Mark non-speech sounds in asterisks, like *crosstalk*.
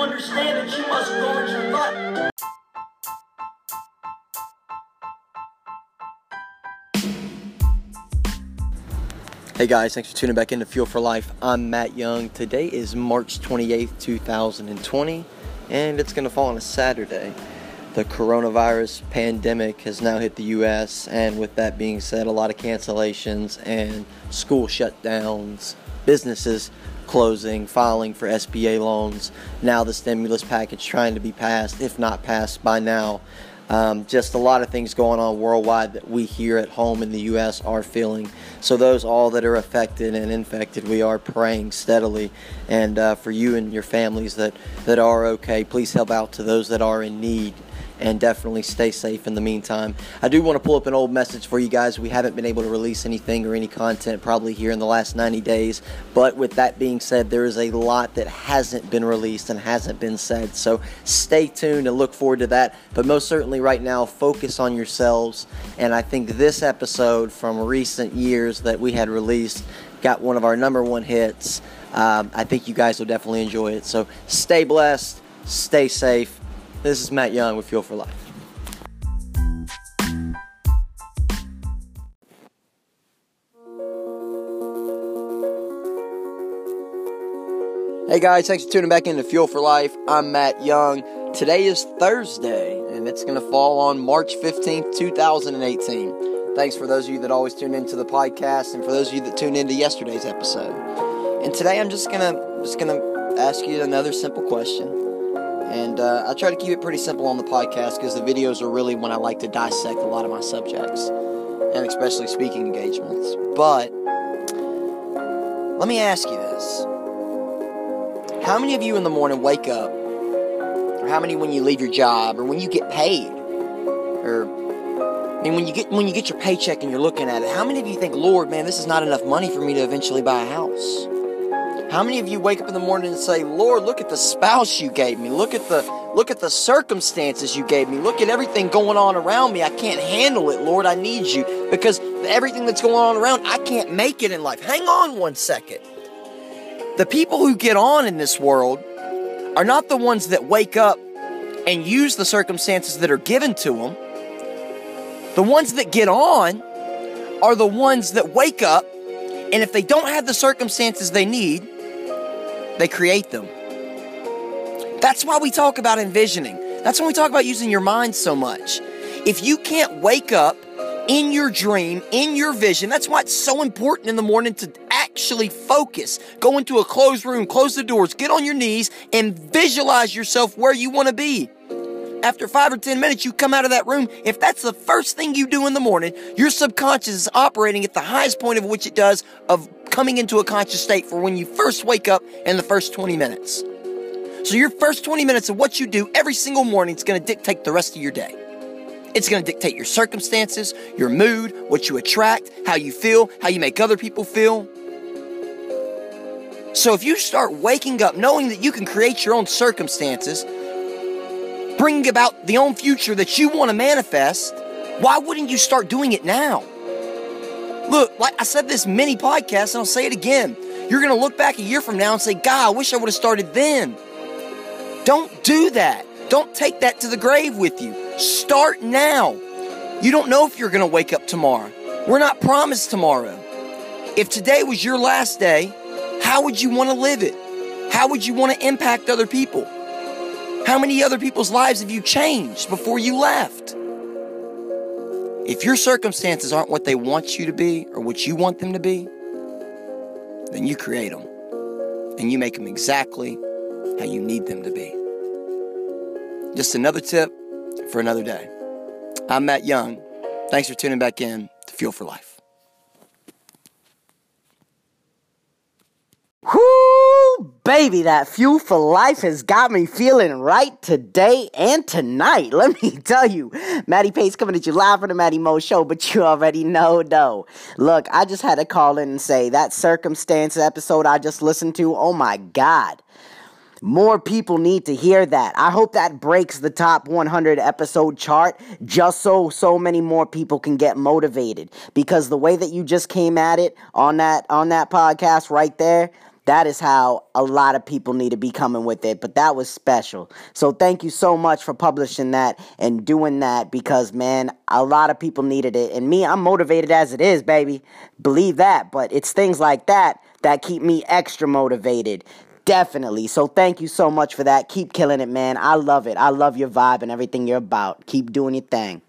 understand that you must go your nut. Hey guys, thanks for tuning back into Fuel for Life. I'm Matt Young. Today is March 28th, 2020, and it's going to fall on a Saturday. The coronavirus pandemic has now hit the US, and with that being said, a lot of cancellations and school shutdowns, businesses closing, filing for SBA loans. Now the stimulus package trying to be passed, if not passed by now. Um, just a lot of things going on worldwide that we here at home in the U.S. are feeling. So, those all that are affected and infected, we are praying steadily. And uh, for you and your families that, that are okay, please help out to those that are in need and definitely stay safe in the meantime. I do want to pull up an old message for you guys. We haven't been able to release anything or any content probably here in the last 90 days, but with that being said, there is a lot that hasn't been released and hasn't been said. So stay tuned and look forward to that. But most certainly, right now, focus on yourselves. And I think this episode from recent years that we had released got one of our number one hits. Um, I think you guys will definitely enjoy it. So stay blessed, stay safe this is Matt Young with Fuel for Life. Hey guys, thanks for tuning back into Fuel for Life. I'm Matt Young. Today is Thursday, and it's going to fall on March 15th, 2018. Thanks for those of you that always tune into the podcast, and for those of you that tuned into yesterday's episode. And today I'm just gonna just gonna ask you another simple question. And uh, I try to keep it pretty simple on the podcast because the videos are really when I like to dissect a lot of my subjects, and especially speaking engagements. But let me ask you this How many of you in the morning wake up, or how many when you leave your job, or when you get paid, or I mean, when you get when you get your paycheck and you're looking at it, how many of you think, Lord, man, this is not enough money for me to eventually buy a house? How many of you wake up in the morning and say, "Lord, look at the spouse you gave me. Look at the look at the circumstances you gave me. Look at everything going on around me. I can't handle it, Lord. I need you because everything that's going on around, I can't make it in life." Hang on one second. The people who get on in this world are not the ones that wake up and use the circumstances that are given to them. The ones that get on are the ones that wake up and if they don't have the circumstances they need, they create them. That's why we talk about envisioning. That's when we talk about using your mind so much. If you can't wake up in your dream, in your vision, that's why it's so important in the morning to actually focus. Go into a closed room, close the doors, get on your knees, and visualize yourself where you want to be. After five or 10 minutes, you come out of that room. If that's the first thing you do in the morning, your subconscious is operating at the highest point of which it does of coming into a conscious state for when you first wake up in the first 20 minutes. So, your first 20 minutes of what you do every single morning is going to dictate the rest of your day. It's going to dictate your circumstances, your mood, what you attract, how you feel, how you make other people feel. So, if you start waking up knowing that you can create your own circumstances, bringing about the own future that you want to manifest, why wouldn't you start doing it now? Look, like I said this many podcasts, and I'll say it again. You're going to look back a year from now and say, God, I wish I would have started then. Don't do that. Don't take that to the grave with you. Start now. You don't know if you're going to wake up tomorrow. We're not promised tomorrow. If today was your last day, how would you want to live it? How would you want to impact other people? How many other people's lives have you changed before you left? If your circumstances aren't what they want you to be or what you want them to be, then you create them and you make them exactly how you need them to be. Just another tip for another day. I'm Matt Young. Thanks for tuning back in to Fuel for Life. Baby, that fuel for life has got me feeling right today and tonight. Let me *laughs* tell you, Maddie Pace coming at you live from the Maddie Mo Show, but you already know, though. Look, I just had to call in and say that circumstance episode I just listened to, oh my God. More people need to hear that. I hope that breaks the top 100 episode chart just so so many more people can get motivated because the way that you just came at it on that on that podcast right there, that is how a lot of people need to be coming with it. But that was special. So thank you so much for publishing that and doing that because, man, a lot of people needed it. And me, I'm motivated as it is, baby. Believe that. But it's things like that that keep me extra motivated. Definitely. So thank you so much for that. Keep killing it, man. I love it. I love your vibe and everything you're about. Keep doing your thing.